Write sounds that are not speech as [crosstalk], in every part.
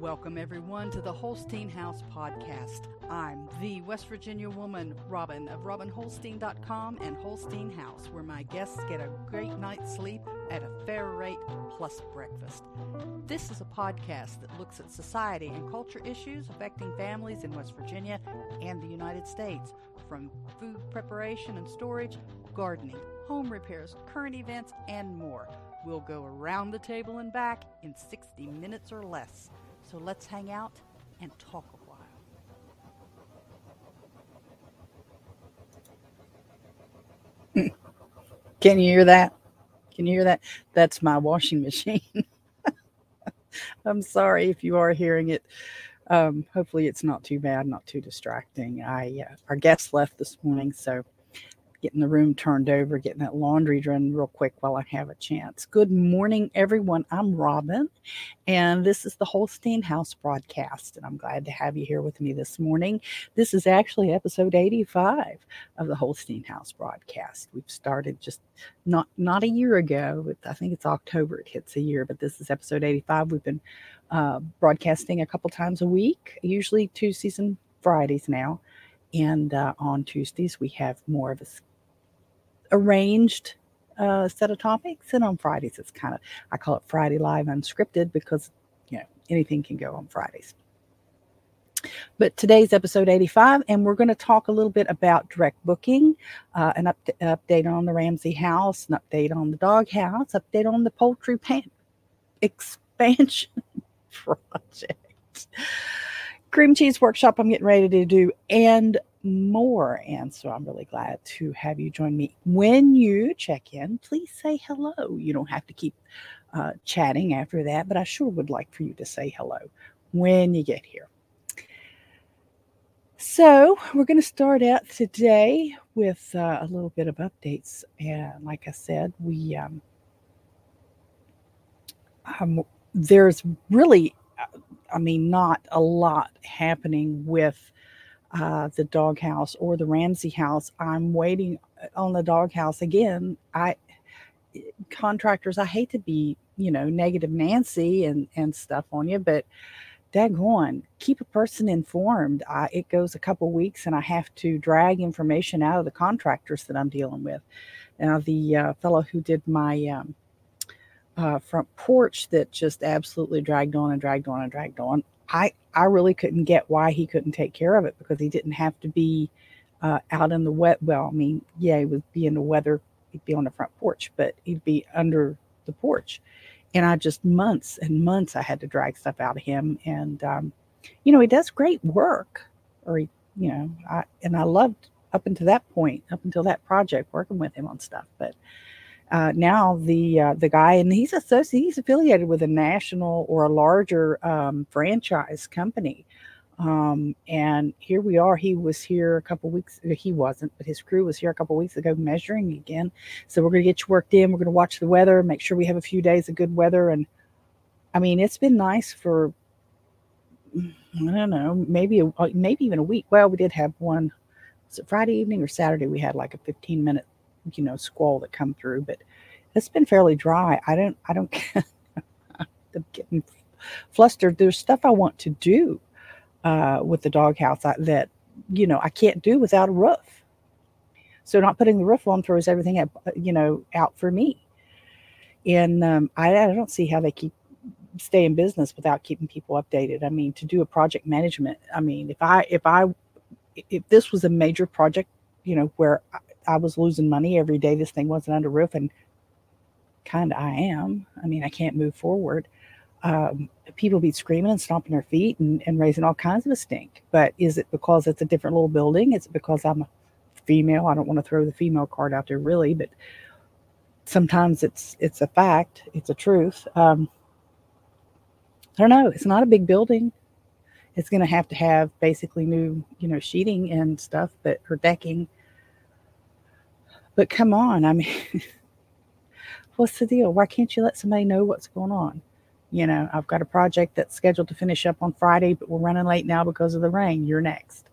Welcome, everyone, to the Holstein House podcast. I'm the West Virginia woman, Robin, of RobinHolstein.com and Holstein House, where my guests get a great night's sleep at a fair rate plus breakfast. This is a podcast that looks at society and culture issues affecting families in West Virginia and the United States, from food preparation and storage, gardening, home repairs, current events, and more. We'll go around the table and back in 60 minutes or less. So let's hang out and talk a while. [laughs] Can you hear that? Can you hear that? That's my washing machine. [laughs] I'm sorry if you are hearing it. Um, hopefully, it's not too bad, not too distracting. I uh, our guest left this morning, so getting the room turned over, getting that laundry done real quick while I have a chance. Good morning, everyone. I'm Robin, and this is the Holstein House broadcast, and I'm glad to have you here with me this morning. This is actually episode 85 of the Holstein House broadcast. We've started just not not a year ago. I think it's October. It hits a year, but this is episode 85. We've been uh, broadcasting a couple times a week, usually two season Fridays now. And uh, on Tuesdays, we have more of a arranged uh, set of topics. And on Fridays, it's kind of, I call it Friday Live Unscripted because, you know, anything can go on Fridays. But today's episode 85, and we're going to talk a little bit about direct booking, uh, an up- update on the Ramsey house, an update on the dog house, update on the poultry pan- expansion [laughs] project, cream cheese workshop I'm getting ready to do, and more. And so I'm really glad to have you join me. When you check in, please say hello. You don't have to keep uh, chatting after that, but I sure would like for you to say hello when you get here. So, we're going to start out today with uh, a little bit of updates. And like I said, we um, um, there's really, uh, I mean, not a lot happening with uh, the doghouse or the Ramsey house. I'm waiting uh, on the doghouse again. I contractors, I hate to be, you know, negative Nancy and and stuff on you, but daggone, keep a person informed. It goes a couple weeks and I have to drag information out of the contractors that I'm dealing with. Now, the uh, fellow who did my um, uh, front porch that just absolutely dragged on and dragged on and dragged on. I I really couldn't get why he couldn't take care of it because he didn't have to be uh, out in the wet. Well, I mean, yeah, he would be in the weather. He'd be on the front porch, but he'd be under the porch. And I just months and months I had to drag stuff out of him. And um, you know, he does great work, or he, you know, I and I loved up until that point, up until that project, working with him on stuff. But uh, now the uh, the guy and he's associated he's affiliated with a national or a larger um, franchise company. Um, and here we are he was here a couple weeks uh, he wasn't but his crew was here a couple weeks ago measuring again. So we're going to get you worked in we're going to watch the weather make sure we have a few days of good weather and i mean it's been nice for i don't know maybe a, maybe even a week. Well we did have one was it friday evening or saturday we had like a 15 minute you know squall that come through but it's been fairly dry. I don't i don't [laughs] i'm getting flustered. There's stuff i want to do uh, with the doghouse that you know i can't do without a roof. So not putting the roof on throws everything at, you know out for me. And um, I, I don't see how they keep stay in business without keeping people updated. I mean to do a project management i mean if i if i if this was a major project you know where I was losing money every day this thing wasn't under roof, and kind of I am. I mean, I can't move forward. Um, people be screaming and stomping their feet and, and raising all kinds of a stink. But is it because it's a different little building? Is it because I'm a female? I don't want to throw the female card out there, really, but sometimes it's it's a fact. It's a truth. Um, I don't know. It's not a big building. It's going to have to have basically new, you know, sheeting and stuff, but or decking but come on, I mean, [laughs] what's the deal? Why can't you let somebody know what's going on? You know, I've got a project that's scheduled to finish up on Friday, but we're running late now because of the rain. You're next.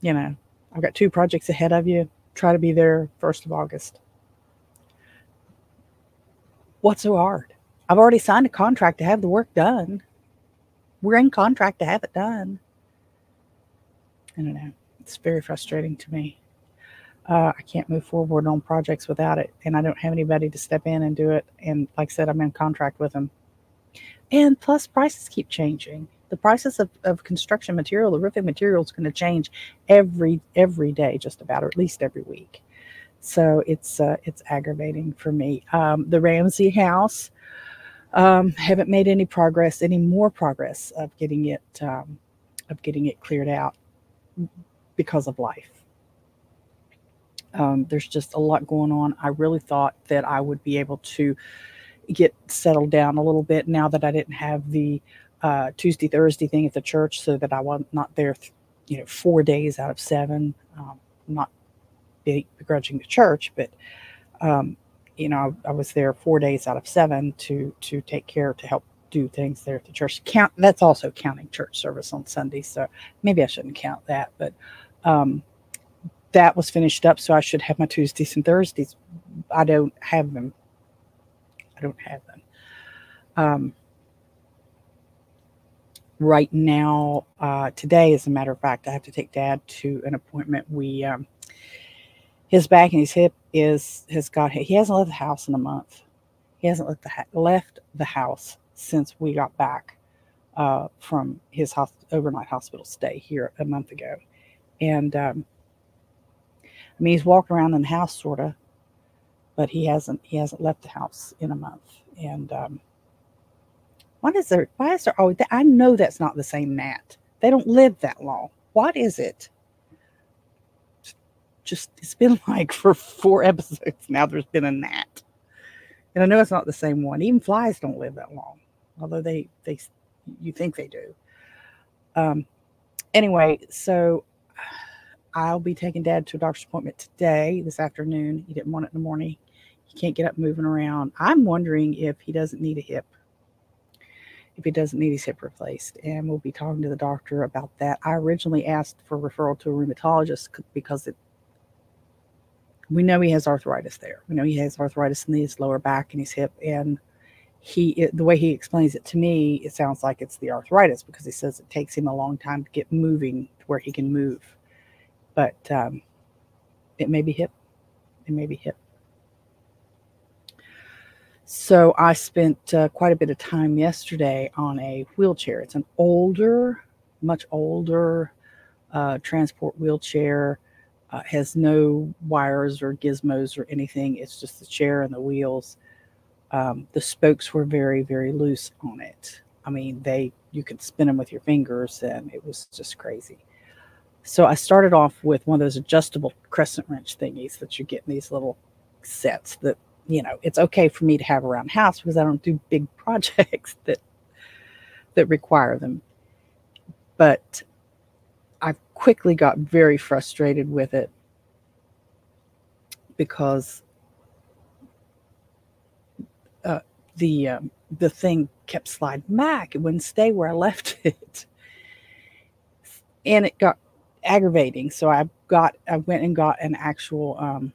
You know, I've got two projects ahead of you. Try to be there 1st of August. What's so hard? I've already signed a contract to have the work done. We're in contract to have it done. I don't know. It's very frustrating to me. Uh, I can't move forward on projects without it, and I don't have anybody to step in and do it. And like I said, I'm in contract with them. And plus, prices keep changing. The prices of, of construction material, the roofing material, is going to change every every day, just about, or at least every week. So it's uh, it's aggravating for me. Um, the Ramsey house um, haven't made any progress, any more progress of getting it um, of getting it cleared out because of life. Um, there's just a lot going on. I really thought that I would be able to get settled down a little bit now that I didn't have the uh, Tuesday Thursday thing at the church, so that I was not there, you know, four days out of seven. Um, not begrudging the church, but um, you know, I, I, was there four days out of seven to to take care to help do things there at the church. Count that's also counting church service on Sunday, so maybe I shouldn't count that, but um, that was finished up, so I should have my Tuesdays and Thursdays. I don't have them. I don't have them. Um, right now, uh, today, as a matter of fact, I have to take Dad to an appointment. We um, his back and his hip is has got hit. he hasn't left the house in a month. He hasn't left the left the house since we got back uh, from his overnight hospital stay here a month ago, and um, I mean he's walked around in the house sort of, but he hasn't he hasn't left the house in a month. And um, what is there? Why is there? Oh, I know that's not the same gnat. They don't live that long. What is it? just it's been [laughs] like for four episodes now there's been a gnat and i know it's not the same one even flies don't live that long although they they you think they do um anyway so i'll be taking dad to a doctor's appointment today this afternoon he didn't want it in the morning he can't get up moving around i'm wondering if he doesn't need a hip if he doesn't need his hip replaced. And we'll be talking to the doctor about that. I originally asked for referral to a rheumatologist because it we know he has arthritis there. We know he has arthritis in his lower back and his hip. And he, it, the way he explains it to me, it sounds like it's the arthritis because he says it takes him a long time to get moving to where he can move. But um, it may be hip. It may be hip. So I spent uh, quite a bit of time yesterday on a wheelchair. It's an older, much older uh, transport wheelchair uh, has no wires or gizmos or anything. It's just the chair and the wheels. Um, the spokes were very, very loose on it. I mean, they you could spin them with your fingers, and it was just crazy. So I started off with one of those adjustable crescent wrench thingies that you get in these little sets. That you know, it's okay for me to have around house because I don't do big [laughs] projects that that require them. But I quickly got very frustrated with it because uh, the um, the thing kept sliding back. It wouldn't stay where I left [laughs] it, and it got aggravating. So I got I went and got an actual um,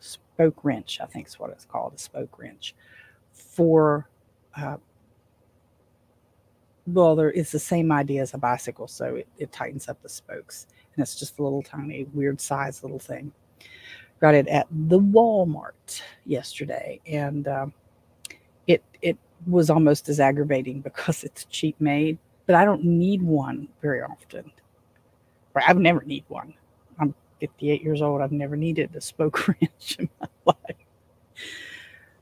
spoke wrench. I think is what it's called, a spoke wrench for uh, well, there it's the same idea as a bicycle, so it, it tightens up the spokes, and it's just a little tiny, weird size little thing. Got it at the Walmart yesterday, and um, it it was almost as aggravating [laughs] because it's cheap made, but I don't need one very often. Or I've never need one. I'm 58 years old. I've never needed a spoke [laughs] wrench in my life.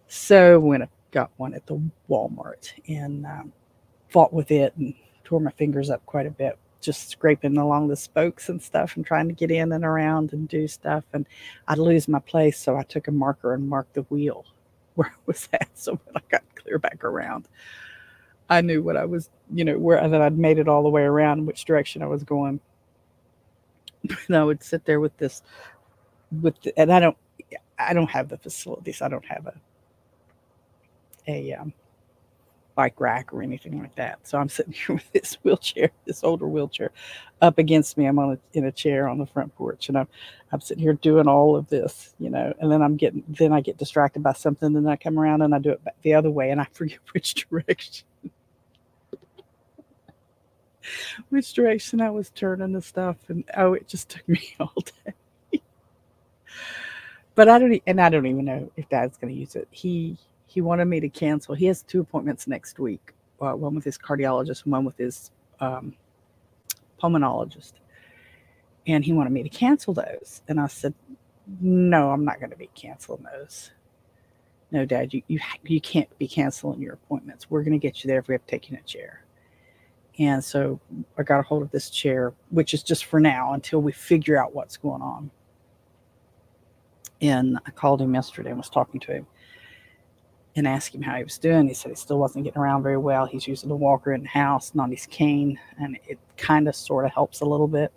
So when I got one at the Walmart, and um, fought with it and tore my fingers up quite a bit just scraping along the spokes and stuff and trying to get in and around and do stuff and i'd lose my place so i took a marker and marked the wheel [laughs] where I was at so when i got clear back around i knew what i was you know where that i'd made it all the way around which direction i was going and [laughs] i would sit there with this with the, and i don't i don't have the facilities i don't have a a um, bike rack or anything like that. So I'm [laughs] sitting here with this wheelchair, this older wheelchair, up against me. I'm on a, in a chair on the front porch, and I'm I'm sitting here doing all of this, you know. And then I'm getting then I get distracted by something, then I come around and I do it the other way, and I [laughs] forget which direction. [laughs] which direction I was turning the stuff, and oh, it just took [laughs] me all day. but I don't, and I don't even know if Dad's going to use it. He he wanted me to cancel. He has two appointments next week, uh, one with his cardiologist, one with his um, pulmonologist, and he wanted me to cancel those. And I said, no, I'm not going to be canceling those. No, Dad, you you you can't be canceling your appointments. We're going to get you there if we have to take you in a chair. And so I got a hold of this chair, which is just for now until we figure out what's going on. And I called him yesterday and was talking to him and asked him how he was doing. He said he still wasn't getting around very well. He's using a walker in the house, not his cane, and it kind of sort of helps a little bit.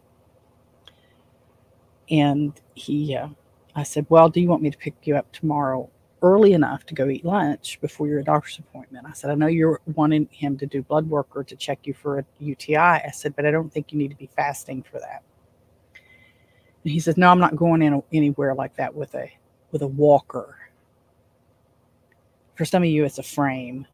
And he, uh, I said, Well, do you want me to pick you up tomorrow early enough to go eat lunch before your doctor's appointment? I said, I know you're wanting him to do blood work or to check you for a UTI. I said, But I don't think you need to be fasting for that. And he says, No, I'm not going in anywhere like that with a with a walker. For some of you, it's a frame.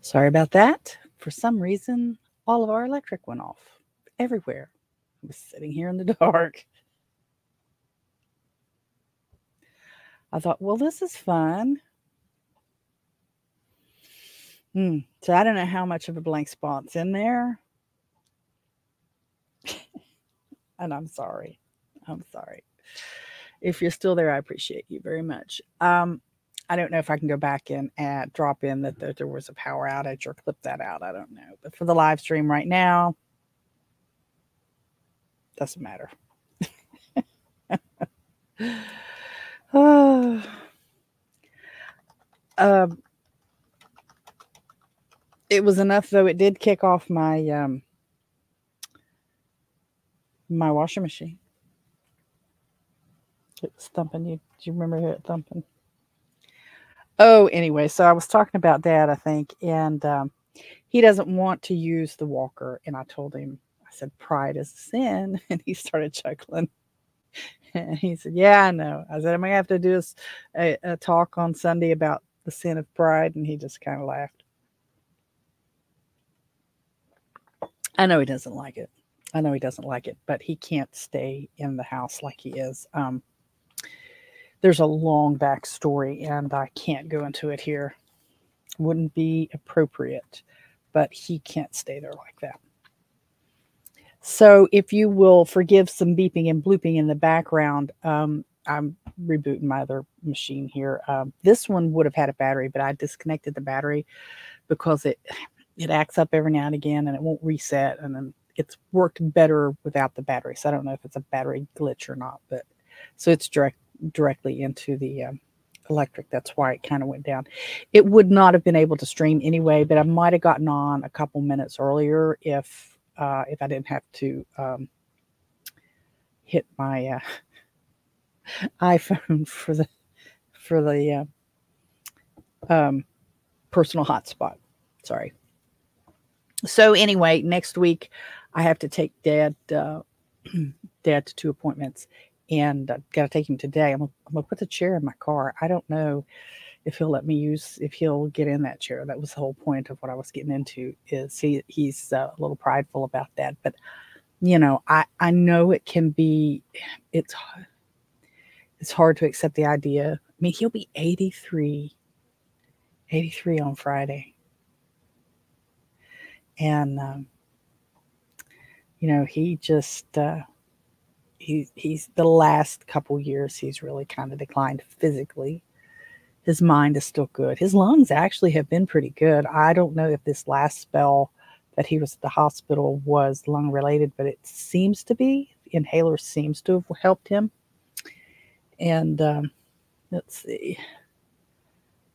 Sorry about that. For some reason, all of our electric went off everywhere. I was sitting here in the [laughs] dark. I thought, well, this is fun. Hmm. So I don't know how much of a blank spot's in there. [laughs] and I'm sorry. I'm sorry. if you're still there, I appreciate you very much. Um, I don't know if I can go back in and drop in that there, there was a power outage or clip that out. I don't know. But for the live stream right now, doesn't matter. uh, [sighs] um, it was enough though. It did kick off my um, my washing machine. It was thumping. You do you remember it thumping? Oh, anyway, so I was talking about dad, I think, and um, he doesn't want to use the walker. And I told him, I said, pride is a sin. [laughs] And he started chuckling. [laughs] And he said, Yeah, I know. I said, Am I going to have to do a, a talk on Sunday about the sin of pride? And he just kind of laughed. I know he doesn't like it. I know he doesn't like it, but he can't stay in the house like he is. Um, there's a long backstory, and I can't go into it here. Wouldn't be appropriate, but he can't stay there like that. So, if you will forgive some beeping and blooping in the background, um, I'm rebooting my other machine here. Um, this one would have had a battery, but I disconnected the battery because it it acts up every now and again and it won't reset, and then it's worked better without the battery. So I don't know if it's a battery glitch or not, but so it's direct directly into the um, electric. That's why it kind of went down. It would not have been able to stream anyway, but I might have gotten on a couple minutes earlier if uh, if I didn't have to um, hit my uh, [laughs] iPhone for the for the uh, um, personal hotspot. Sorry. So anyway, next week I have to take Dad uh, [clears throat] Dad to two appointments, and I've got to take him today. I'm I'm gonna put the chair in my car. I don't know if he'll let me use if he'll get in that chair. That was the whole point of what I was getting into. Is he he's uh, a little prideful about that, but you know I I know it can be it's it's hard to accept the idea. I mean he'll be 83 83 on Friday. And um, you know, he just uh he, he's the last couple years he's really kind of declined physically. His mind is still good. His lungs actually have been pretty good. I don't know if this last spell that he was at the hospital was lung related but it seems to be. Inhaler seems to have helped him. And um, let's see.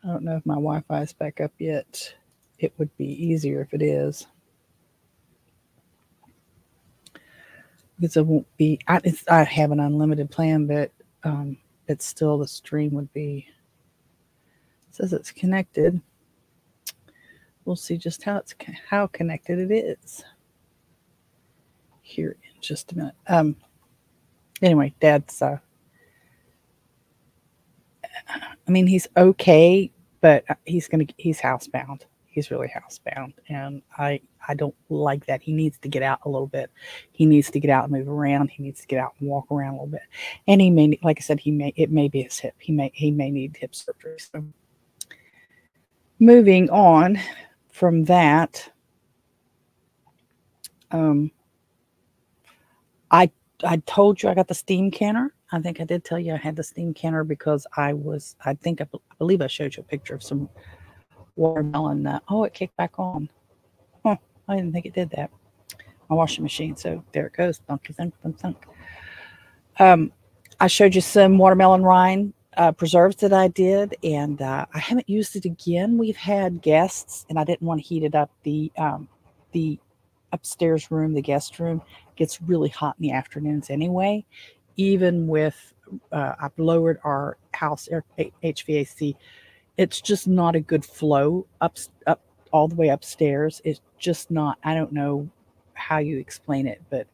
I don't know if my wi-fi is back up yet. It would be easier if it is because it won't be. I, I have an unlimited plan, but um, it's still the stream would be. It says it's connected. We'll see just how it's how connected it is. Here in just a minute. Um. Anyway, Dad's. Uh, I mean, he's okay, but he's gonna he's housebound he's really housebound and i i don't like that. He needs to get out a little bit. He needs to get out and move around. He needs to get out and walk around a little bit. And he may like i said he may it may be his hip. He may he may need hip surgery. So moving on from that um i i told you i got the steam canner. I think i did tell you i had the steam canner because i was i think i, I believe i showed you a picture of some watermelon. Oh, it kicked back on. Huh, I didn't think it did that. My washing machine. So there it goes. Thunk, thunk, thunk, thunk. Um, I showed you some watermelon rind uh, preserves that I did, and uh, I haven't used it again. We've had guests, and I didn't want to heat it up. The um, the upstairs room, the guest room, gets really hot in the afternoons anyway. Even with uh, I've lowered our house HVAC it's just not a good flow up up all the way upstairs. It's just not. I don't know how you explain it, but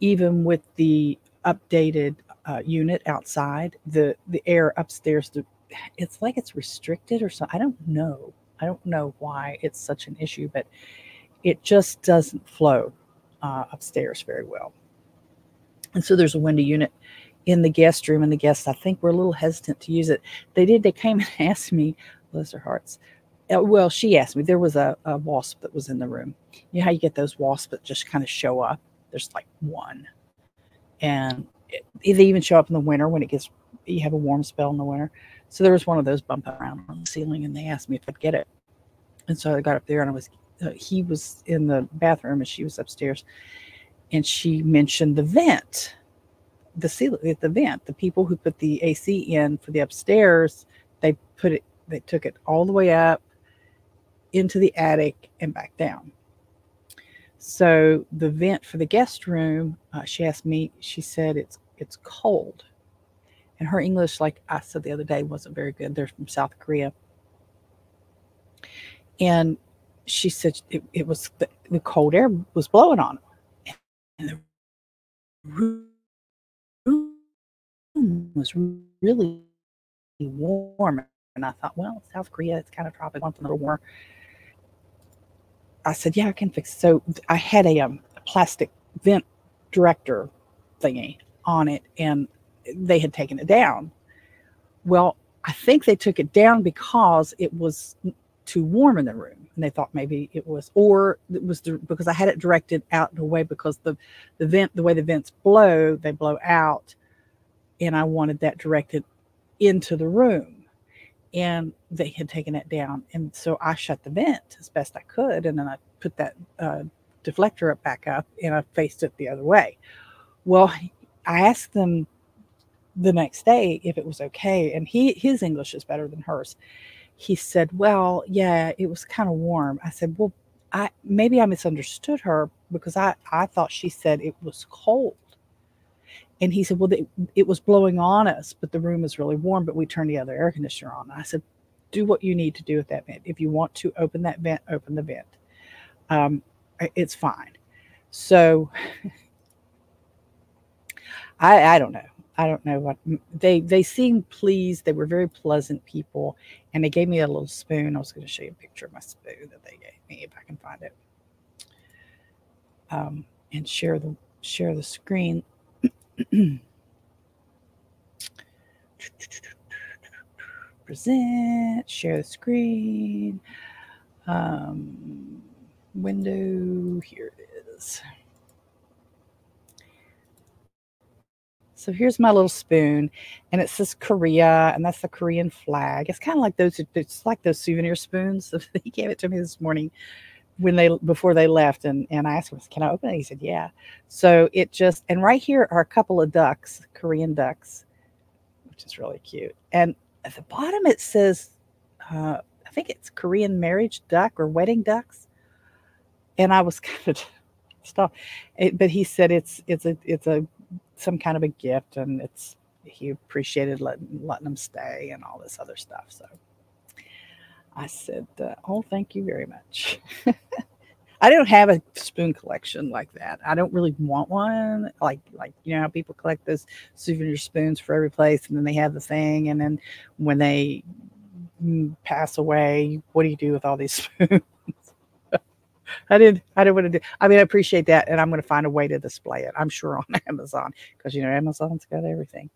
even with the updated uh, unit outside, the the air upstairs, the, it's like it's restricted or so. I don't know. I don't know why it's such an issue, but it just doesn't flow uh, upstairs very well. And so there's a window unit in the guest room, and the guests, I think, were a little hesitant to use it. They did. They came [laughs] and asked me, bless their hearts. Uh, well, she asked me. There was a, a wasp that was in the room. You know how you get those wasps that just kind of show up? There's like one, and they even show up in the winter when it gets you have a warm spell in the winter. So there was one of those bumping around on the ceiling, and they asked me if I'd get it. And so I got up there, and I was uh, he was in the bathroom, and she was upstairs, and she mentioned the vent, the ceiling, at the vent. The people who put the AC in for the upstairs, they put it, they took it all the way up into the attic and back down. So the vent for the guest room, uh, she asked me. She said it's it's cold, and her English, like I said the other day, wasn't very good. They're from South Korea, and she said it, it was the, the, cold air was blowing on them, and was really warm. And I thought, well, South Korea, it's kind of tropical, a little warmer. I said, yeah, I can fix. It. So I had a, um, a plastic vent director thingy on it, and they had taken it down. Well, I think they took it down because it was too warm in the room, and they thought maybe it was, or it was the, because I had it directed out the way because the the vent, the way the vents blow, they blow out, and I wanted that directed into the room and they had taken it down. And so I shut the vent as best I could, and then I put that uh, deflector up back up, and I faced it the other way. Well, I asked them the next day if it was okay, and he his English is better than hers. He said, "Well, yeah, it was kind of warm." I said, "Well, I maybe I misunderstood her because I I thought she said it was cold." And he said, Well, it, it was blowing on us, but the room is really warm, but we turned the other air conditioner on. I said, Do what you need to do with that vent. If you want to open that vent, open the vent. Um, it's fine. So [laughs] I, I don't know. I don't know what they they seemed pleased. They were very pleasant people, and they gave me a little spoon. I was going to show you a picture of my spoon that they gave me if I can find it, um, and share the share the screen. [clears throat] Present, share the screen. Um, window, here it is. So here's my little spoon, and it says Korea, and that's the Korean flag. It's kind of like those. It's like those souvenir spoons. [laughs] he gave it to me this morning when they before they left and and I asked him, "Can I open it?" He said, "Yeah." So it just and right here are a couple of ducks, Korean ducks, which is really cute. And at the bottom it says, uh, I think it's Korean marriage duck or wedding ducks. And I was [laughs] kind of stuff, but he said it's it's a it's a some kind of a gift, and it's he appreciated letting letting them stay and all this other stuff. So. I said, uh, "Oh, thank you very much." [laughs] I don't have a spoon collection like that. I don't really want one. Like like you know how people collect those souvenir spoons for every place, and then they have the thing, and then when they mm, pass away, what do you do with all these [laughs] spoons? I didn't. I didn't want to do. I mean, I appreciate that, and I'm going to find a way to display it. I'm sure on [laughs] Amazon because you know Amazon's got everything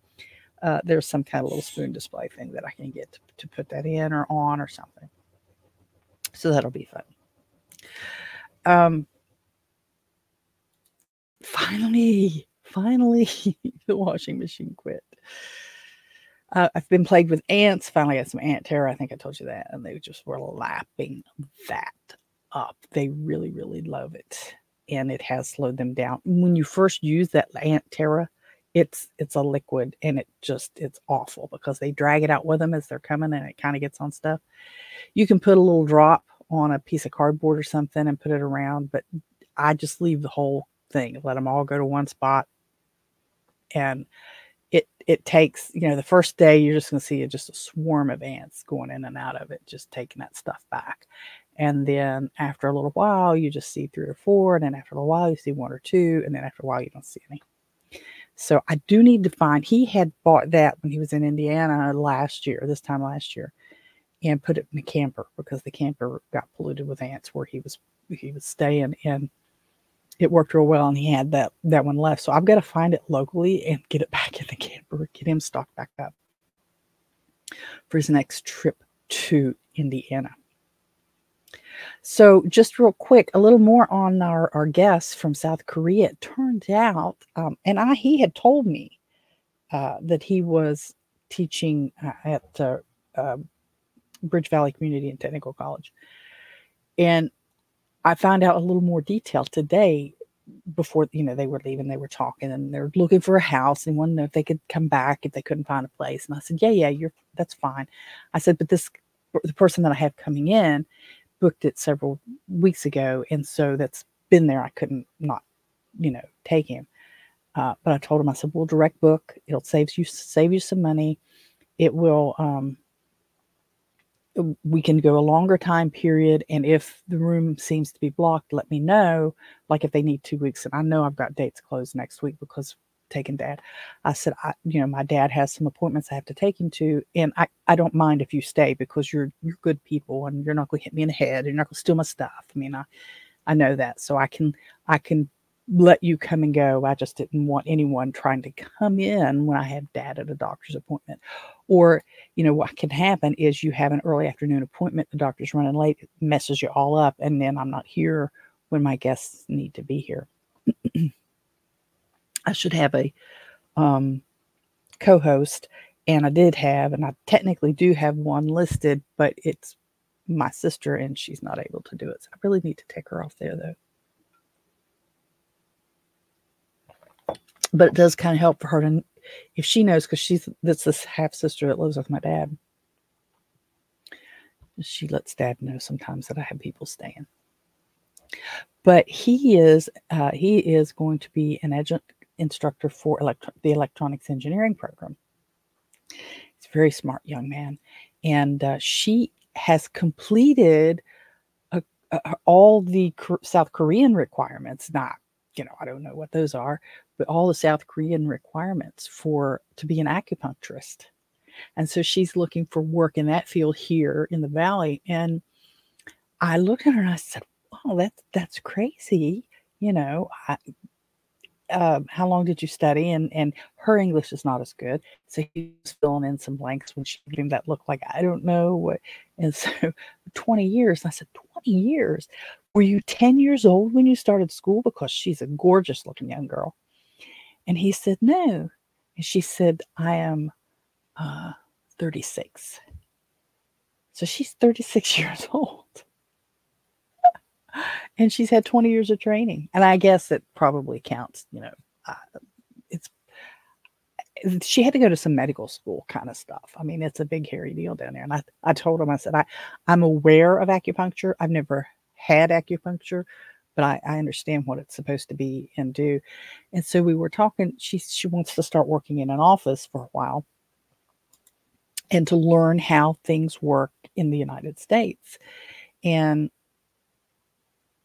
uh, there's some kind of little spoon display thing that I can get to, to put that in or on or something. So that'll be fun. Um, finally, finally, [laughs] the washing machine quit. Uh, I've been plagued with ants. Finally, got some ant Terro. I think I told you that, and they just were lapping that up. They really, really love it, and it has slowed them down. When you first use that ant Terro, it's it's a liquid and it just it's awful because they drag it out with them as they're coming and it kind of gets on stuff. You can put a little drop on a piece of cardboard or something and put it around but i just leave the whole thing let them all go to one spot. And it it takes you know the first day you're just going to see just a swarm of ants going in and out of it just taking that stuff back. And then after a little while you just see three or four and then after a while you see one or two and then after a while you don't see any so I do need to find, he had bought that when he was in Indiana last year, this time last year, and put it in the camper because the camper got polluted with ants where he was he was staying and it worked real well and he had that that one left. So I've got to find it locally and get it [laughs] back in the camper, get him stocked back up for his next trip to Indiana. So, just real quick, a little more on our, our guest from South Korea. It turned out, um, and I he had told me uh, that he was teaching uh, at uh, uh, BridgeValley Community and Technical College. And I found out a little more detail today before you know they were leaving they were talking and they're looking for a house and wanted to know if they could come back if they couldn't find a place and i said yeah yeah you're that's fine i said but this the person that i have coming in booked it several weeks ago and so that's been there. I couldn't not you know take him. Uh, but i told him i said we'll direct book. It'll save you save you some money. It will um, we can go a longer time period and if the room seems to be blocked let me know like if they need two weeks. And i know i've got dates closed next week because taking dad i said i you know my dad has some appointments i have to take him to and i i don't mind if you stay because you're you're good people and you're not going to hit me in the head and you're not going to steal my stuff i mean i i know that so i can i can let you come and go. I just didn't want anyone trying to come in when I have dad at a doctor's appointment. Or, you know, what can happen is you have an early afternoon appointment, the doctor's running late, messes you all up, and then I'm not here when my guests need to be here. [clears throat] I should have a um, co host, and I did have, and I technically do have one listed, but it's my sister and she's not able to do it. So I really need to take her off there though. but it does kind of help for her to if she knows because she's that's this half sister that lives with my dad she lets dad know sometimes that i have people staying but he is uh, he is going to be an adjunct instructor for electro- the electronics engineering program he's a very smart young man and uh, she has completed a, a, all the south korean requirements not you know i don't know what those are but all the South Korean requirements for to be an acupuncturist. And so she's looking for work in that field here in the valley. And I looked at her and I said, "Wow, that's that's crazy." You know, I, uh, how long did you study? And and her English is not as good, so he was filling in some blanks when she gave him that look like I don't know what. And so, [laughs] twenty years. I said, twenty years. Were you ten years old when you started school? Because she's a gorgeous looking young girl. And he said, No. And she said, I am uh, 36. So she's 36 [laughs] years old. [laughs] and she's had 20 years of training. And I guess it probably counts, you know, uh, it's, she had to go to some medical school kind of stuff. I mean, it's a big, hairy deal down there. And I, I told him, I said, I, I'm aware of acupuncture. I've never had acupuncture, but I, I understand what it's supposed to be and do. And so we were talking, she she wants to start working in an office for a while and to learn how things work in the United States. And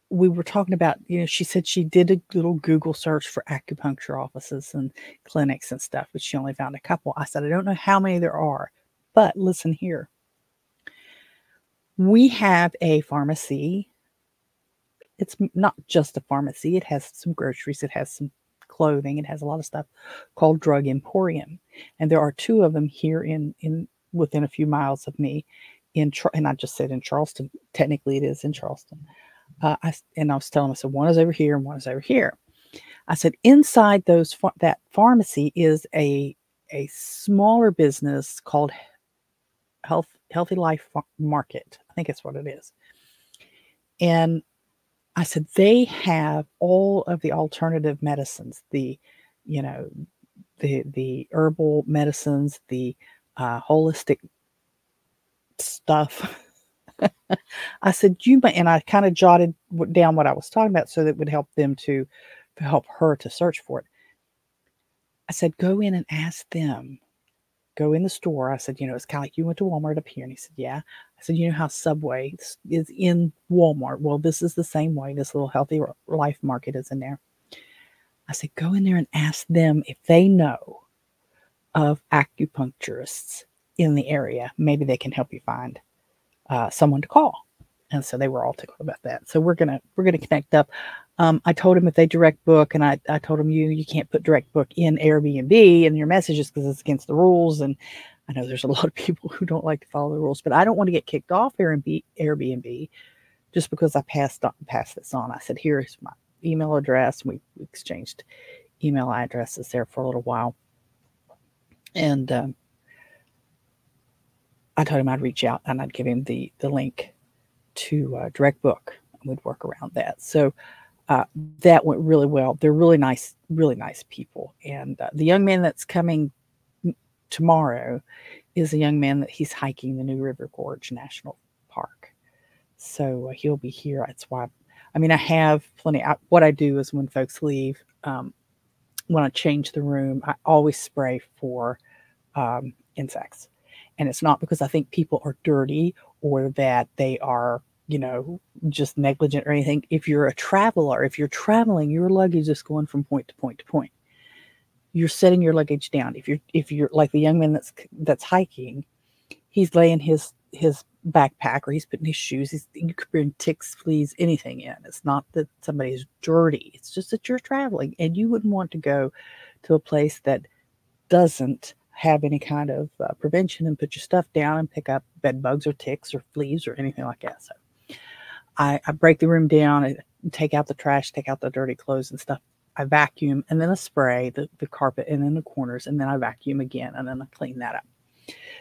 we were talking about, you know, she said she did a little Google search for acupuncture offices and clinics and stuff, but she only found a couple. I said, I don't know how many there are, but listen here. We have a pharmacy it's not just a pharmacy. It has some groceries. It has some clothing. It has a lot of stuff called Drug Emporium, and there are two of them here in in within a few miles of me. In and I just said in Charleston. Technically, it is in Charleston. Uh, I and I was telling him, I said one is over here and one is over here. I said inside those that pharmacy is a a smaller business called Health Healthy Life Market. I think that's what it is. And I said, they have all of the alternative medicines, the, you know, the the herbal medicines, the uh, holistic stuff. [laughs] [laughs] I said, you might, and I kind of jotted down what I was talking about so that would help them to, to help her to search for it. I said, go in and ask them go in the store. I said, you know, it's kind of like you went to Walmart up here. And he said, yeah. I said, you know how Subway is in Walmart? Well, this is the same way. This little healthy life market is in there. I said, go in there and ask them if they know of acupuncturists in the area. Maybe they can help you find uh, someone to call. And so they were all tickled about that. So we're gonna we're gonna connect up. Um, I told him if they direct book, and I, I told him you you can't put direct book in Airbnb in your messages because it's against the rules. And I know there's a [laughs] lot of people who don't like to follow the rules, but I don't want to get kicked off Airbnb, Airbnb just because I passed on, passed this on. I said, here's my email address. And we exchanged email addresses there for a little while. And um, I told him I'd reach out and I'd give him the the link to uh, Direct Book. And we'd work around that. So uh, that went really well. They're really nice, really nice people. And uh, the young man that's coming tomorrow is a young man that he's hiking the New River Gorge National Park. So uh, he'll be here. That's why, I mean, I have plenty. I, what I do is when folks leave, um, when I change the room, I always spray for um, insects. And it's not because I think people are dirty or that they are you know, just negligent or anything. If you're a traveler, if you're traveling, your luggage is going from point to point to point. You're setting your luggage down. If you're if you're like the young man that's that's hiking, he's laying his his backpack or he's putting his shoes. He's, you could bring ticks, fleas, anything in. It's not that somebody's dirty. It's just that you're traveling and you wouldn't want to go to a place that doesn't have any kind of uh, prevention and put your stuff down and pick up bed bugs or ticks or fleas or anything like that. So I, I break the room down and take out the trash, take out the dirty clothes and stuff. I vacuum and then I spray the, the carpet and then the corners and then I vacuum again and then I clean that up.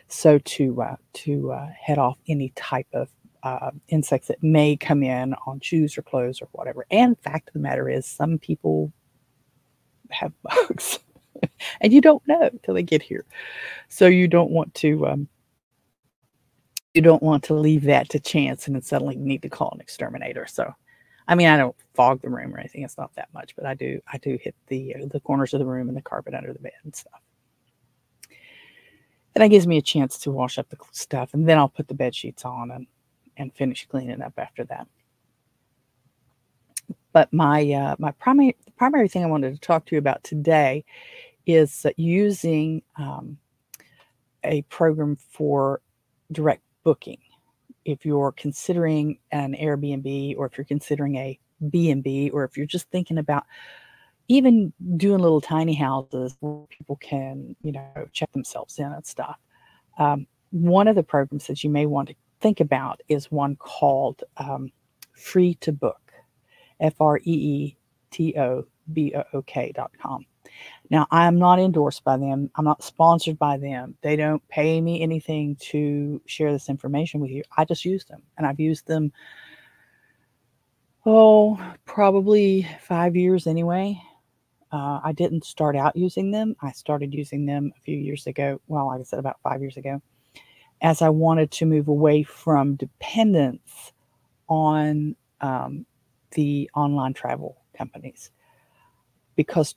So to uh, to uh, head off any type of uh, insects that may come in on shoes or clothes or whatever. And fact of the matter is, some people have [laughs] bugs, [laughs] and you don't know till they get here. So you don't want to um, you don't want to leave that to chance and then suddenly need to call an exterminator. So, I mean, I don't fog the room or anything. It's not that much, but I do, I do hit the, uh, the corners of the room and the carpet under the bed and stuff. And that gives me a chance to wash up the stuff and then I'll put the bed sheets on and, and finish cleaning up after that. But my, uh, my primary, primary thing I wanted to talk to you about today is using um, a program for direct booking. If you're considering an Airbnb or if you're considering a B&B or if you're just thinking about even doing little tiny houses where people can, you know, check themselves in and stuff. Um, one of the programs that you may want to think about is one called um, Free to Book, F R E E T O B O O K dot com. Now, I am not endorsed by them. I'm not sponsored by them. They don't pay me anything to share this information with you. I just use them, and I've used them, oh, probably five years anyway. Uh, I didn't start out using them. I started using them a few years ago. Well, like I said, about five years ago, as I wanted to move away from dependence on um, the online travel companies because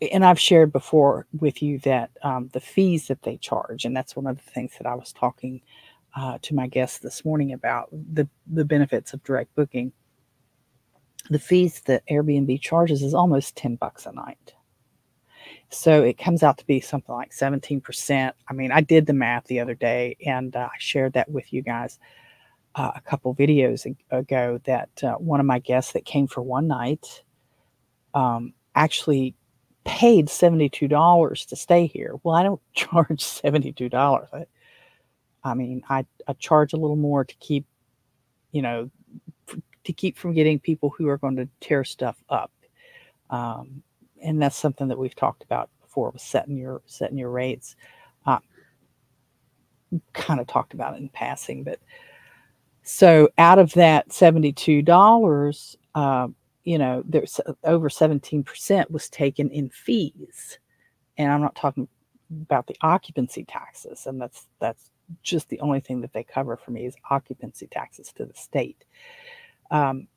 and I've shared before with you that um, the fees that they charge, and that's one of the things that I was talking uh, to my guests this morning about the the benefits of direct booking. The fees that Airbnb charges is almost ten bucks a night, so it comes out to be something like seventeen percent. I mean, I did the math the other day, and uh, I shared that with you guys. Uh, a couple videos ago, that uh, one of my guests that came for one night um, actually paid $72 to stay here. Well, I don't [laughs] charge $72. I, I mean, I, I charge a little more to keep, you know, to keep from getting people who are going to tear stuff up. Um, and that's something that we've talked about before with setting your setting your rates. Uh, kind of talked about it in passing, but so out of that seventy-two dollars, uh, you know, there's over 17% was taken in fees. And I'm not talking about the occupancy taxes. And that's, that's just the only thing that they cover for me is occupancy taxes to the state. Um,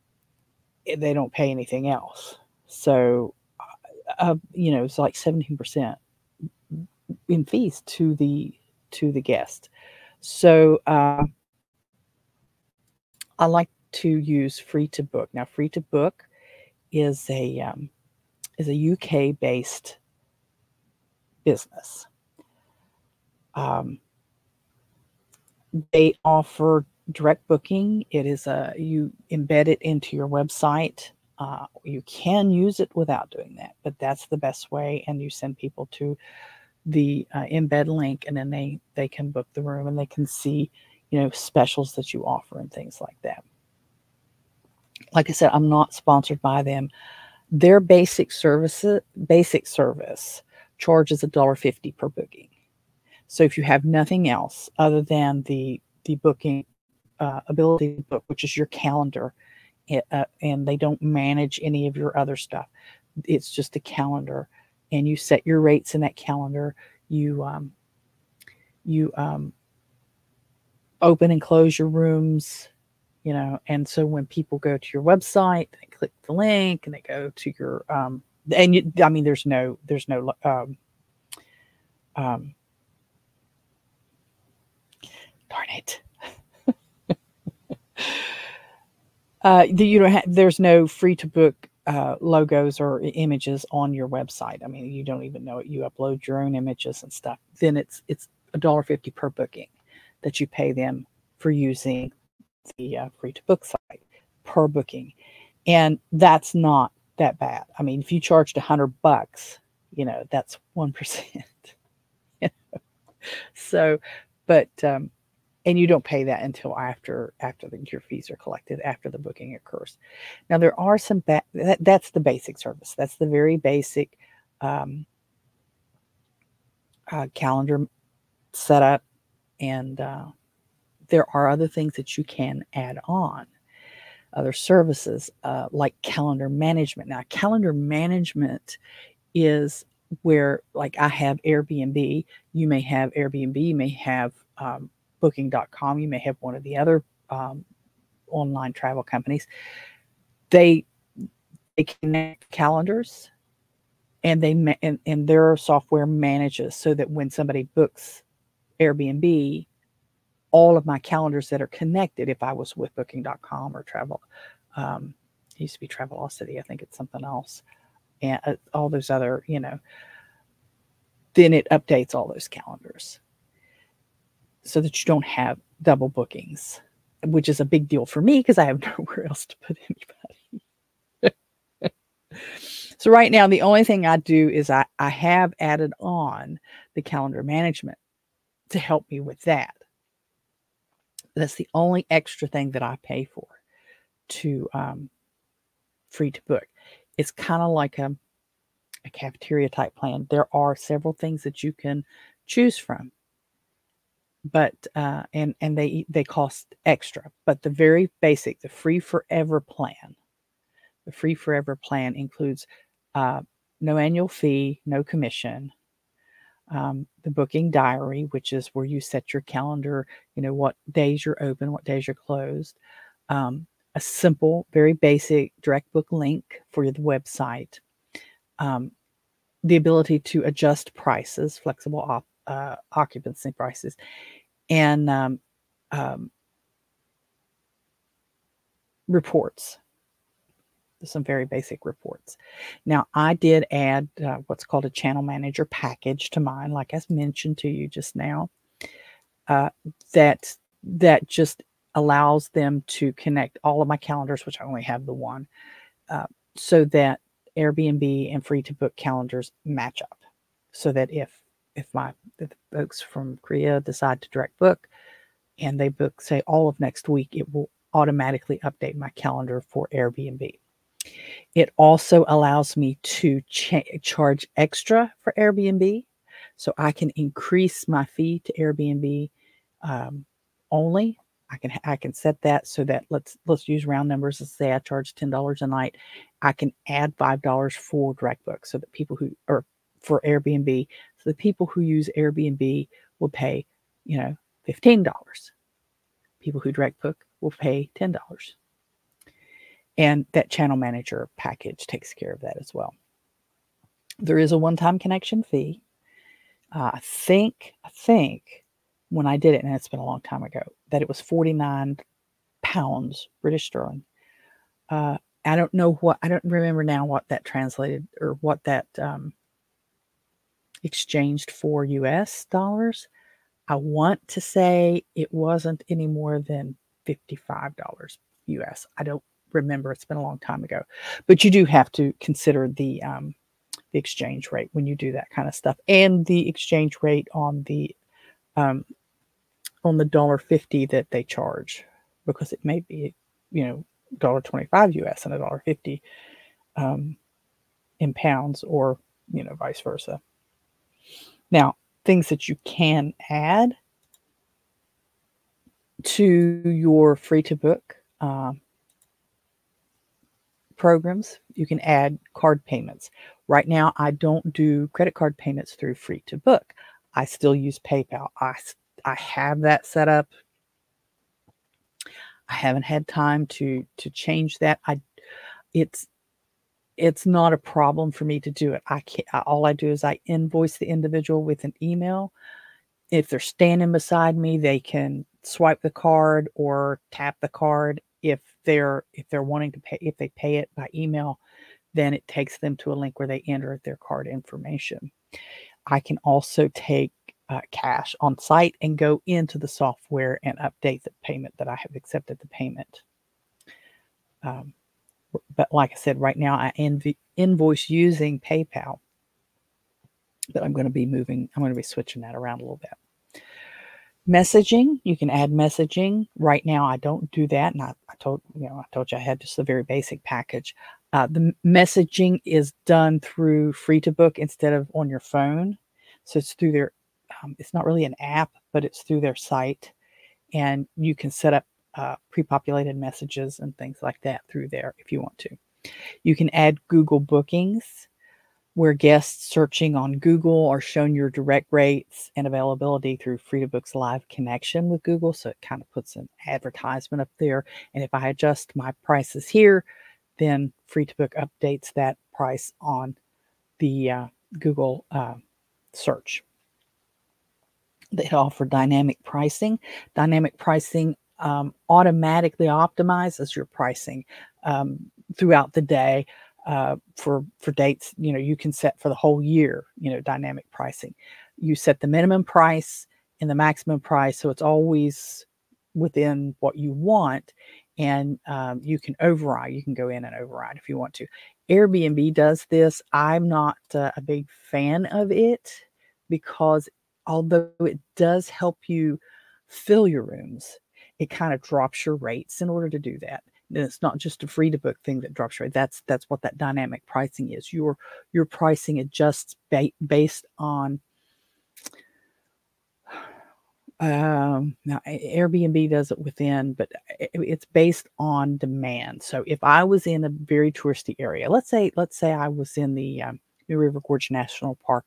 eh, they don't pay anything else. So, uh, uh you know, it's like 17% in fees to the, to the guest. So, uh, I like to use free to book. Now, free to book is a um, is a UK based business. Um, they offer direct booking. It is a you embed it into your website. Uh, you can use it without doing that, but that's the best way. And you send people to the uh, embed link, and then they they can book the room and they can see you know specials that you offer and things like that like I said, I'm not sponsored by them. Their basic service, basic service charges $1.50 per booking. So if you have nothing else other than the the booking uh, ability to book, which is your calendar, it, uh, and they don't manage any of your other stuff. It's just a calendar, and you set your rates in that calendar. You um, you um, open and close your rooms, you know. And so when people go to your website, they click the link and they go to your um, and you, I mean, there's no there's no um, um, darn it. [laughs] uh, you don't have, there's no free to book uh, logos or images on your website. I mean, you don't even know it. You upload your own images and stuff. Then it's it's a dollar fifty per booking that you pay them for using the uh, free to book site per booking, and that's not that bad. I mean, if you charged a hundred bucks, you know that's one percent. [laughs] so, but um, and you don't pay that until after after the, your fees are collected after the booking occurs now there are some ba- that, that's the basic service that's the very basic um, uh, calendar setup and uh, there are other things that you can add on. Other services uh, like calendar management. Now calendar management is where like i have airbnb. You may have airbnb you may have um, booking.com you may have one of the other um, online travel companies. They they connect calendars and they and, and their software manages so that when somebody books airbnb all of my calendars that are connected if i was with booking.com or travel um, it used to be travelocity i think it's something else and uh, all those other you know then it updates all those calendars so that you don't have double bookings, which is a big deal for me because I have [laughs] nowhere else to put anybody. [laughs] so right now, the only thing I do is I, I have added on the calendar management to help me with that. That's the only extra thing that I pay for to um, free to book. It's kind of like a, a cafeteria type plan. There are several things that you can choose from but uh, and and they they cost extra. But the very basic, the free forever plan, the free forever plan includes uh, no annual fee, no commission. Um, the booking diary, which is where you set your calendar, you know what days you're open, what days you're closed. Um, a simple, very basic direct book link for the website. Um, the ability to adjust prices, flexible op- uh, occupancy prices, and um, um, reports. Some very basic reports. Now, I did add uh, what's called a channel manager package to mine, like I mentioned to you just now. Uh, that that just allows them to connect all of my calendars, which I only have the one, uh, so that Airbnb and free to book calendars match up. So that if if my if folks from Korea decide to direct book and they book say all of next week, it will automatically update my calendar for Airbnb. It also allows me to cha- charge extra for Airbnb, so I can increase my fee to Airbnb um, only. I can I can set that so that let's let's use round numbers. Let's say I charge ten dollars a night. I can add five dollars for direct book so that people who or for Airbnb. So the people who use Airbnb will pay, you know, $15. People who direct book will pay $10. And that channel manager package takes care of that as well. There is a one-time connection fee. Uh, I think, I think when I did it, and it's been a long time ago, that it was 49 pounds British sterling. Uh, I don't know what I don't remember now what that translated or what that um, exchanged for US dollars. I want to say it wasn't any more than $55 US. I don't remember. It's been a long time ago. But you do have to consider the um, the exchange rate when you do that kind of stuff and the exchange rate on the um, on the dollar 50 that they charge because it may be you know dollar 25 us and a dollar 50 um, in pounds or you know vice versa now, things that you can add to your free to book uh, programs. You can add card payments. Right now, I don't do credit card payments through free to book. I still use PayPal. I, I have that set up. I haven't had time to to change that. I it's it's not a problem for me to do it. I can't, all I do is I invoice the individual with an email. If they're standing beside me, they can swipe the card or tap the card. If they're if they're wanting to pay if they pay it by email, then it takes them to a link where they enter their card information. I can also take uh, cash on site and go into the software and update the payment that I have accepted the payment. Um, but like I said, right now I inv- invoice using PayPal. But I'm going to be moving, I'm going to be switching that around a little bit. Messaging, you can add messaging. Right now, I don't do that. And I, I told you know, I told you I had just a very basic package. Uh, the messaging is done through free to book instead of on your phone. So it's through their, um, it's not really an app, but it's through their site. And you can set up uh, pre-populated messages and things like that through there if you want to. You can add Google bookings where guests searching on Google are shown your direct rates and availability through Free2Book's live connection with Google. So it kind of puts an advertisement up there. And if I adjust my prices here, then Free2Book updates that price on the uh, Google uh, search. They offer dynamic pricing. Dynamic pricing um, automatically optimizes your pricing um, throughout the day uh, for for dates. You know, you can set for the whole year. You know, dynamic pricing. You set the minimum price and the maximum price, so it's always within what you want, and um, you can override. You can go in and override if you want to. Airbnb does this. I'm not uh, a big fan of it because although it does help you fill your rooms it kind of drops your rates in order to do that. It's not just a free to book thing that drops rate. That's that's what that dynamic pricing is. Your your pricing adjusts ba- based on um, now Airbnb does it within, but it's based on demand. So if I was in a very touristy area, let's say let's say I was in the um, New River Gorge National Park,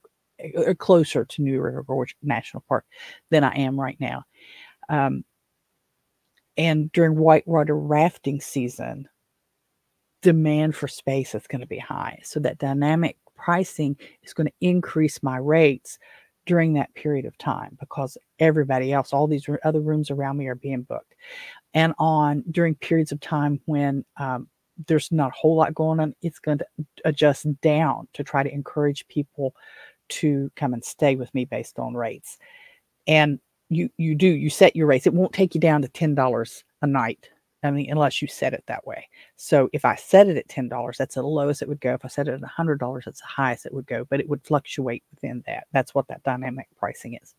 or uh, closer to New River Gorge National Park than I am right now. Um, and during whitewater rafting season, demand for space is going to be high. So that dynamic pricing is going to increase my rates during that period of time because everybody else, all these other rooms around me are being booked. And on during periods of time when um, there's not a whole lot going on, it's going to adjust down to try to encourage people to come and stay with me based on rates. And you you do you set your rates. It won't take you down to ten dollars a night. I mean, unless you set it that way. So if I set it at ten dollars, that's the lowest it would go. If I set it at hundred dollars, that's the highest it would go. But it would fluctuate within that. That's what that dynamic pricing is.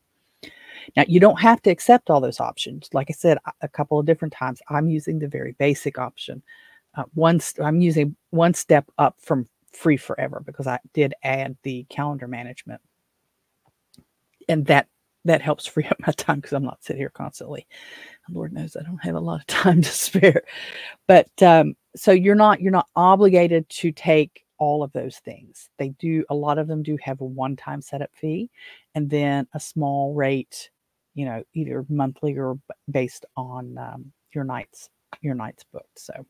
Now you don't have to accept all those options. Like I said a couple of different times, I'm using the very basic option. Uh, one I'm using one step up from free forever because I did add the calendar management, and that that helps free [laughs] up my time because I'm not sitting here constantly. Lord knows I don't have a lot of [laughs] time to spare. But um, so you're not you're not obligated to take all of those things. They do a lot of them do have a one-time setup fee and then a small rate, you know, either monthly or based on um, your nights your nights booked. So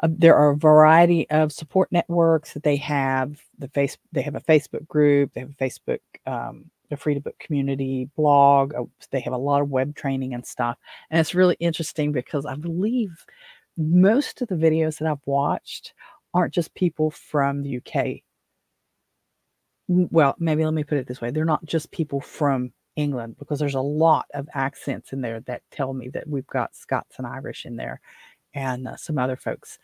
uh, there are a variety of support networks that they have. The face they have a Facebook group, they have a Facebook um, the free to book community blog. Oh, they have a lot of web training and stuff. And it's really interesting because I believe most of the videos that I've watched aren't just people from the UK. Well, maybe let me put it this way they're not just people from England because there's a lot of accents in there that tell me that we've got Scots and Irish in there and uh, some other folks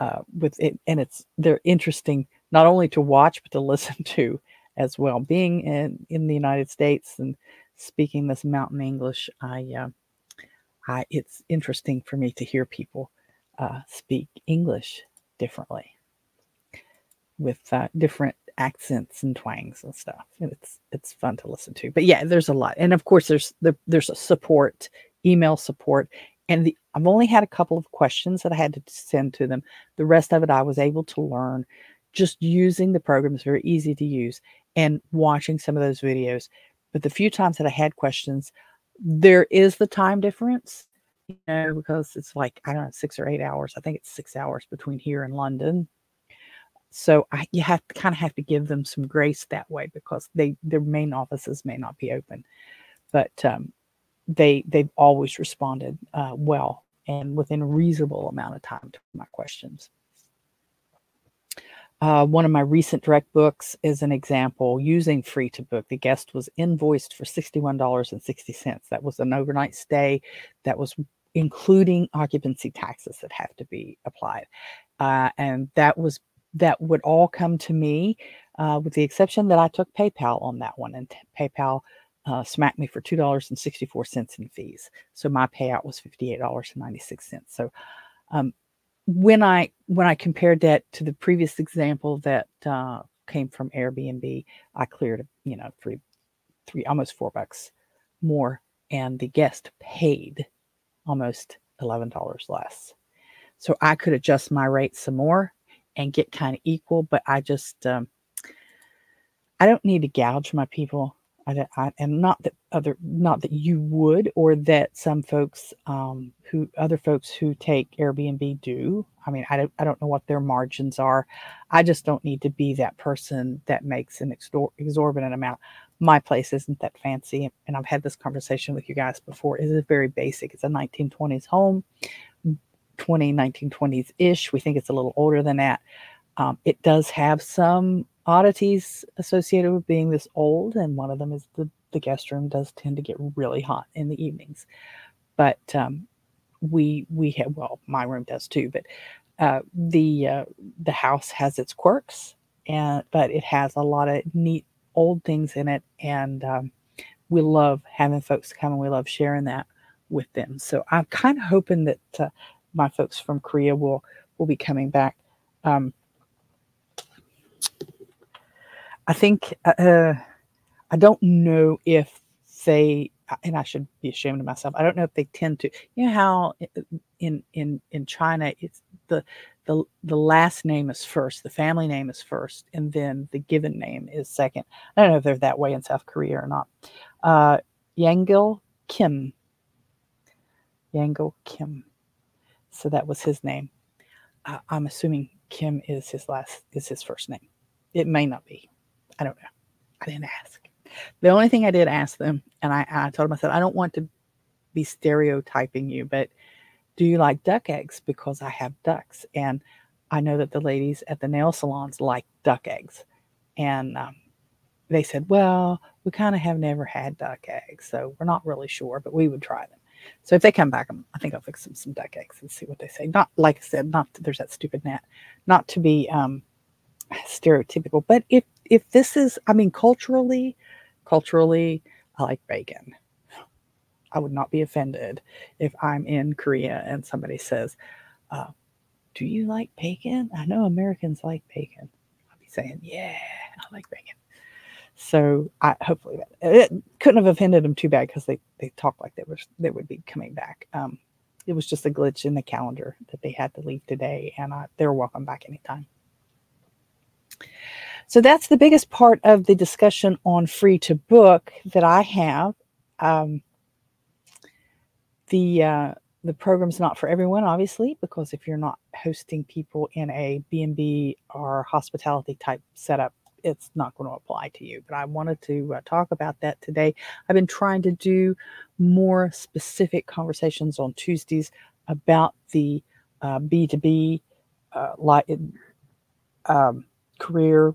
uh, with it. And it's they're interesting not only to watch but to [laughs] listen to as well. Being in, in the United States and speaking this mountain English, I, uh, I it's interesting for me to hear people uh, speak English differently with uh, different accents and twangs and stuff. And it's it's fun to listen to. But yeah, there's a lot, and of course there's the, there's a support email support, and the I've only had a couple of questions that I had to send to them. The rest of it I was able to learn just using the program. It's very easy to use and watching some of those videos. But the few times that I had questions, there is the time difference, you know, because it's like, I don't know, six or eight hours. I think it's six hours between here and London. So I, you have to kind of have to give them some grace that way because they their main offices may not be open, but um, they they've always responded uh, well and within a reasonable amount of time to my questions. Uh, one of my recent direct books is an example using free to book. The guest was invoiced for $61.60. That was an overnight stay that was including occupancy taxes that have to be applied. Uh, and that was that would all come to me uh, with the exception that I took PayPal on that one and PayPal uh, smacked me for $2.64 in fees. So my payout was $58.96. So um, when I when I compared that to the previous example that uh, came from Airbnb, I cleared you know three three almost four bucks more, and the guest paid almost eleven dollars less. So I could adjust my rate some more and get kind of equal, but I just um, I don't need to gouge my people. I, I, and not that other, not that you would, or that some folks um, who other folks who take Airbnb do. I mean, I don't, I don't know what their margins are. I just don't need to be that person that makes an exor- exorbitant amount. My place isn't that fancy, and I've had this conversation with you guys before. It is very basic. It's a 1920s home, 20 1920s ish. We think it's a little older than that. Um, it does have some oddities associated with being this old, and one of them is the the guest room does tend to get really hot in the evenings. But um, we we have well, my room does too. But uh, the uh, the house has its quirks, and but it has a lot of neat old things in it, and um, we love having folks come, and we love sharing that with them. So I'm kind of hoping that uh, my folks from Korea will will be coming back. Um, I think uh, uh, I don't know if they and I should be ashamed of myself. I don't know if they tend to. You know how uh, in in in China it's the the the last name is first, the family name is first, and then the given name is second. I don't know if they're that way in South Korea or not. Uh, Yangil Kim. Yangil Kim. So that was his name. Uh, I'm assuming Kim is his last is his first name. It may not be. I don't know. I didn't ask. The only thing I did ask them, and I, I told them, I said, I don't want to be stereotyping you, but do you like duck eggs? Because I have ducks. And I know that the ladies at the nail salons like duck eggs. And um, they said, well, we kind of have never had duck eggs, so we're not really sure, but we would try them. So if they come back, I think I'll fix them some duck eggs and see what they say. Not like I said, not there's that stupid net, not to be um, stereotypical, but if if this is, I mean, culturally, culturally, I like bacon. I would not be offended if I'm in Korea and somebody says, uh, "Do you like bacon?" I know Americans like bacon. I'll be saying, "Yeah, I like bacon." So I hopefully that it couldn't have offended them too bad because they they talked like they were they would be coming back. Um, it was just a glitch in the calendar that they had to leave today, and I, they're welcome back anytime. So that's the biggest part of the discussion on free to book that I have. Um, the uh, the program's not for everyone, obviously, because if you're not hosting people in a B&B or hospitality type setup, it's not going to apply to you. But I wanted to uh, talk about that today. I've been trying to do more specific conversations on Tuesdays about the uh, B2B uh, like um, career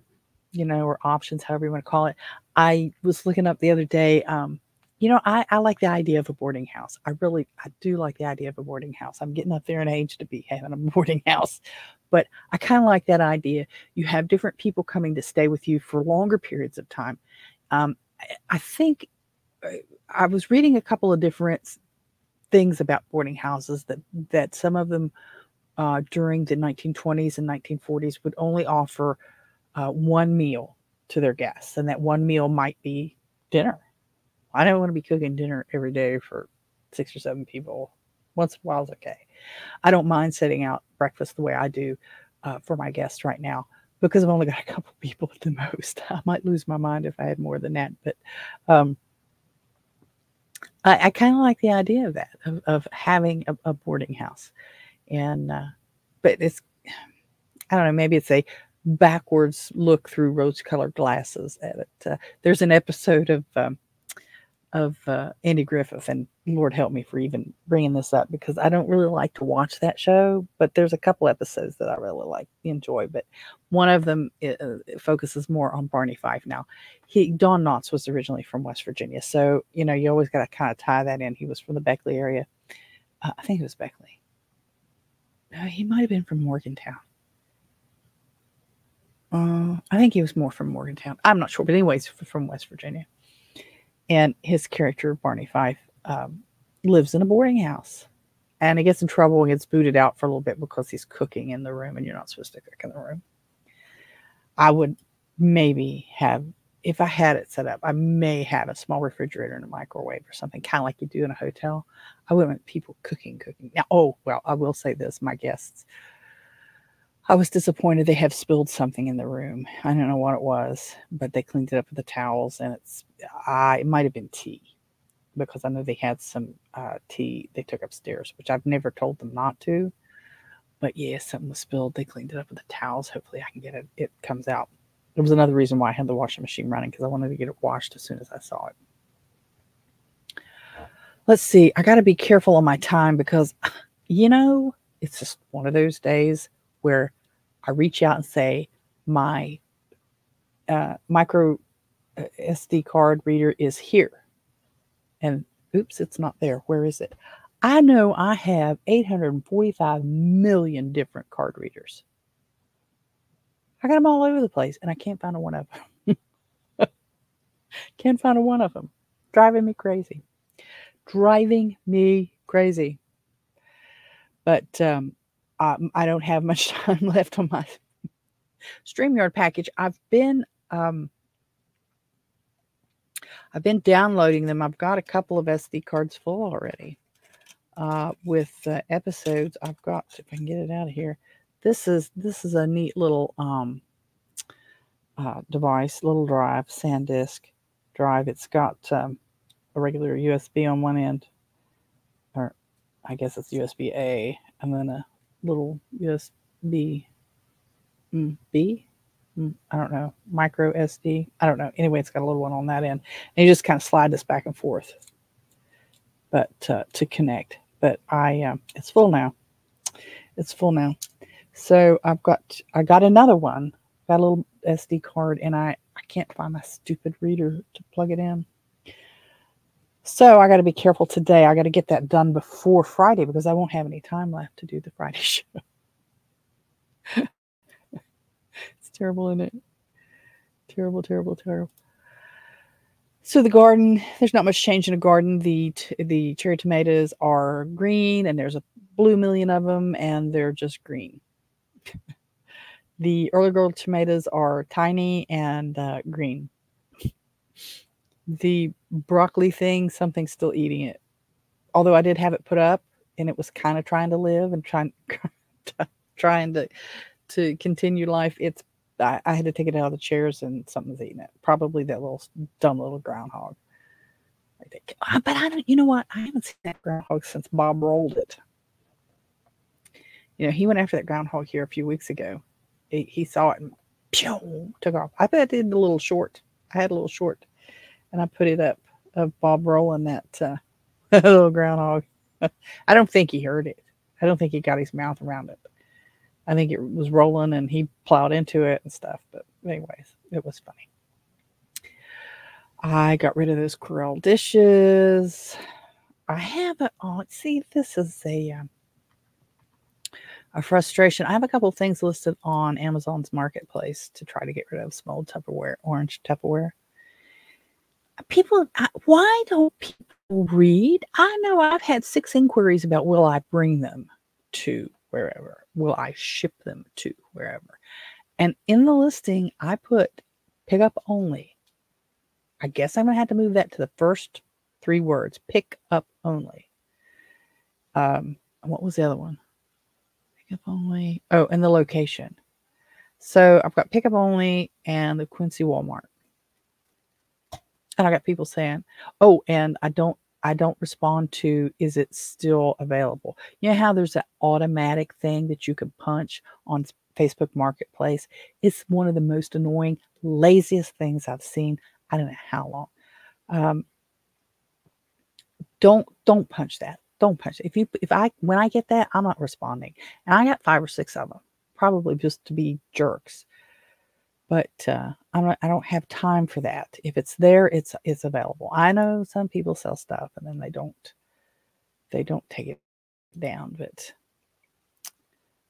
you know, or options, however you want to call it. I was looking up the other day. Um, you know, I, I like the idea of a boarding house. I really, I do like the idea of a boarding house. I'm getting up there in age to be having a [laughs] boarding house, but I kind of like that idea. You have different people coming to stay with you for longer periods of time. Um, I think uh, I was reading a couple of different things about boarding houses that that some of them uh, during the 1920s and 1940s would only offer uh, one meal to their guests, and that one meal might be dinner. I don't want to be cooking dinner every day for six or seven people. Once in a while is okay. I don't mind setting out breakfast the way I do uh, for my guests right now because I've only got a couple [laughs] people at the most. I might lose my mind if I had more than that, but um, I, I kind of like the idea of that of, of having a, a, boarding house, and uh, but it's [sighs] I don't know maybe it's a backwards look through rose-colored glasses at it. Uh, there's an episode of um, of uh, Andy Griffith, and Lord help me for even bringing this up because I don't really like to watch that show, but there's a couple episodes that I really like enjoy. But one of them uh, it focuses more on Barney Fife. Now, he Don Knotts was originally from West Virginia, so you know you always got to kind of tie that in. He was from the Beckley area. Uh, I think it was Beckley. No, he might have been from Morgantown. Uh, I think he was more from Morgantown. I'm not sure, but anyways, from West Virginia and his character Barney Fife um, lives in a boarding house, and he gets in trouble and gets booted out for a little bit because he's cooking in the room, and you're not supposed to cook in the room. I would maybe have, if I had it set up, I may have a small refrigerator and a microwave or something, kind of like you do in a hotel. I wouldn't want people cooking, cooking. Now, oh well, I will say this: my guests I was disappointed they have spilled something in the room. I don't know what it was, but they cleaned it up with the towels, and it's uh, it might have been tea because I know they had some uh, tea they took upstairs, which I've never told them not to. But yeah, something was spilled. They cleaned it up with the towels. Hopefully, I can get it. It comes out. There was another reason why I had the washing machine running because I wanted to get it washed as soon as I saw it. Let's see. I got to be careful on my time because, [sighs] you know, it's just one of those days where I reach out and say, my uh, micro uh, SD card reader is here. And oops, it's not there. Where is it? I know I have 845 million different card readers. I got them all over the place and I can't find a one of them. [laughs] can't find a one of them. Driving me crazy. Driving me crazy. But um, um, I don't have much [laughs] time left on my StreamYard package. I've been um, I've been downloading them. I've got a couple of SD cards full already uh, with uh, episodes. I've got if I can get it out of here. This is this is a neat little um, uh, device, little drive, SanDisk drive. It's got um, a regular USB on one end, or I guess it's USB A, and then a little USB mm, B. Mm, I don't know, micro SD. I don't know. Anyway, it's got a little one on that end. And you just kind of slide this back and forth, but uh, to connect. But I, uh, it's full now. It's full now. So I've got, I got another one. Got a little SD card, and I, I can't find my stupid reader to plug it in. So I got to be careful today. I got to get that done before Friday because I won't have any time left to do the Friday [laughs] show. it's terrible, isn't it? Terrible, terrible, terrible. So the garden, there's not much change in the garden. The the cherry tomatoes are green, and there's a blue million of them, and they're just green. [laughs] the early girl tomatoes are tiny and uh, green the broccoli thing, something's still eating it. Although I did have it put up and it was kind of trying to live and trying [laughs] trying to to continue life. It's I, I, had to take it out of the chairs and something's eating it. Probably that little dumb little groundhog. I think, uh, but I don't. You know what? I haven't seen that groundhog since Bob rolled it. You know, he went after that groundhog here a few weeks ago. He, he saw it and pew, took off. I bet I did a little short. I had a little short and I put it up of Bob rolling that uh, [laughs] little groundhog. [laughs] I don't think he heard it. I don't think he got his mouth around it. I think it was rolling and he plowed into it and stuff. But anyways, it was funny. I got rid of those Corelle dishes. I have a oh see this is a um, a frustration. I have a couple things listed on Amazon's marketplace to try to get rid of some old Tupperware, orange Tupperware people, why don't people read? I know I've had six inquiries about will I bring them to wherever? Will I ship them to wherever? And in the listing, I put pickup only. I guess I'm going to have to move that to the first three words pick up only. Um, what was the other one? Pick up only. Oh, and the location. So I've got pickup only and the Quincy Walmart. And I got people saying, "Oh, and I don't I don't respond to is it still available?" You know how there's that automatic thing that you can punch on Facebook Marketplace? It's one of the most annoying, laziest things I've seen. I don't know how long. Um, don't don't punch that. Don't punch it. If you if I when I get that, I'm not responding. And I got five or six of them, probably just to be jerks but uh, I don't I don't have time for that. If it's there, it's it's available. I know some people sell stuff and then they don't they don't take it down, but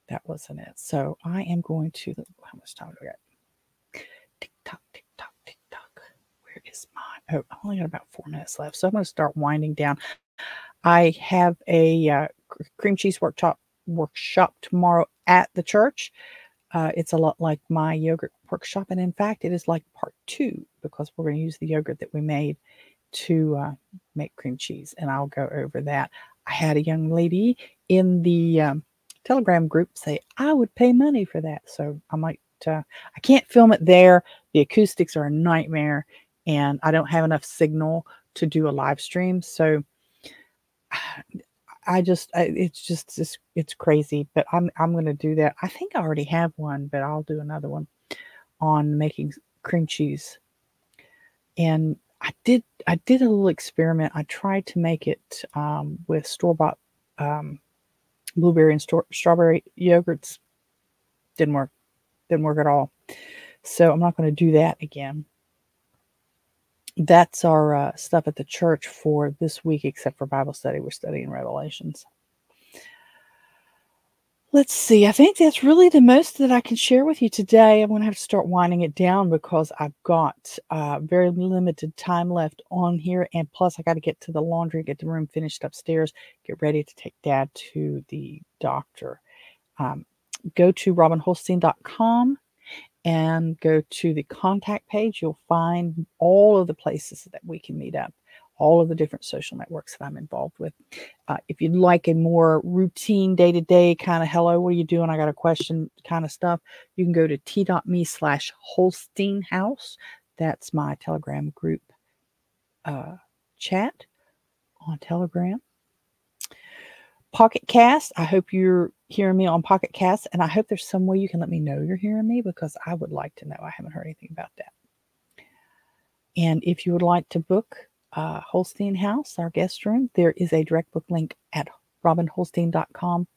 that wasn't it. So I am going to how much time do I got? Tick tock, tick tock, tick tock. Where is my? Oh, I only got about four minutes left, so I'm going to start winding down. I have a uh, cream cheese workshop workshop tomorrow at the church. Uh, it's a lot like my yogurt workshop. And in fact, it is like part two because we're going to use the yogurt that we made to uh, make cream cheese. And I'll go over that. I had a young lady in the um, Telegram group say, I would pay money for that. So I might, uh, I can't film it there. The acoustics are a nightmare and I don't have enough signal to do a live stream. So [sighs] I just it's just it's, it's crazy, but I'm I'm going to do that. I think I already have one, but I'll do another one on making cream cheese. And I did I did a little experiment. I tried to make it um, with store bought um, blueberry and st- strawberry yogurts. Didn't work. Didn't work at all. So I'm not going to do that again that's our uh, stuff at the church for this week, except for Bible study. We're studying Revelations. Let's see. I think that's really the most that I can share with you today. I'm going to have to start winding it down because I've got uh, very limited time left on here. And plus, I got to get to the laundry, get the room finished upstairs, get ready to take dad to the doctor. Um, go to robinholstein.com and go to the contact page, you'll find all of the places that we can meet up, all of the different social networks that I'm involved with. Uh, if you'd like a more routine day to day kind of hello, what are you doing? I got a question kind of stuff, you can go to t.me slash Holstein House. That's my Telegram group uh, chat on Telegram. Pocket Cast. I hope you're hearing me on Pocket Cast, and I hope there's some way you can let me know you're hearing me because I would like to know. I haven't heard anything about that. And if you would like to book uh, Holstein House, our guest room, there is a direct book link at robinholstein.com.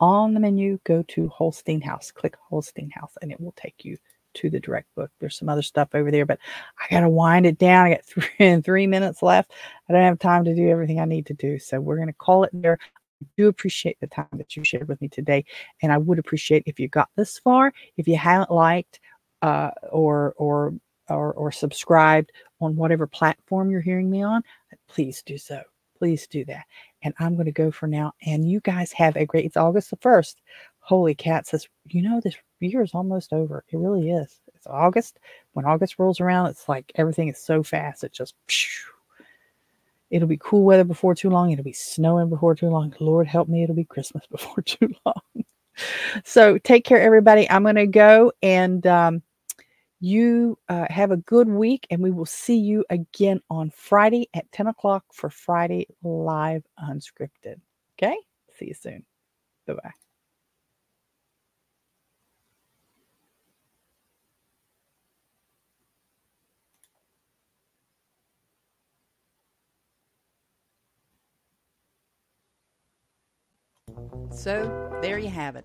On the menu, go to Holstein House, click Holstein House, and it will take you to the direct book. There's some other stuff over there, but I got to wind it down. I got [laughs] three, three minutes left. I don't have time to do everything I need to do. So we're going to call it there I do appreciate the time that you shared with me today. And I would appreciate if you got this far. If you haven't liked uh, or, or, or, or subscribed on whatever platform you're hearing me on, please do so. Please do that. And I'm going to go for now. And you guys have a great, it's August the 1st. Holy cat says, you know, this year is almost over. It really is. It's August. When August rolls around, it's like everything is so fast. It just, phew, It'll be cool weather before too long. It'll be snowing before too long. Lord help me, it'll be Christmas [laughs] before too long. so take care, everybody. I'm going to go and um, you uh, have a good week, and we will see you again on Friday at 10 o'clock for Friday Live Unscripted. Okay? See you soon. Bye bye. So, there you have it.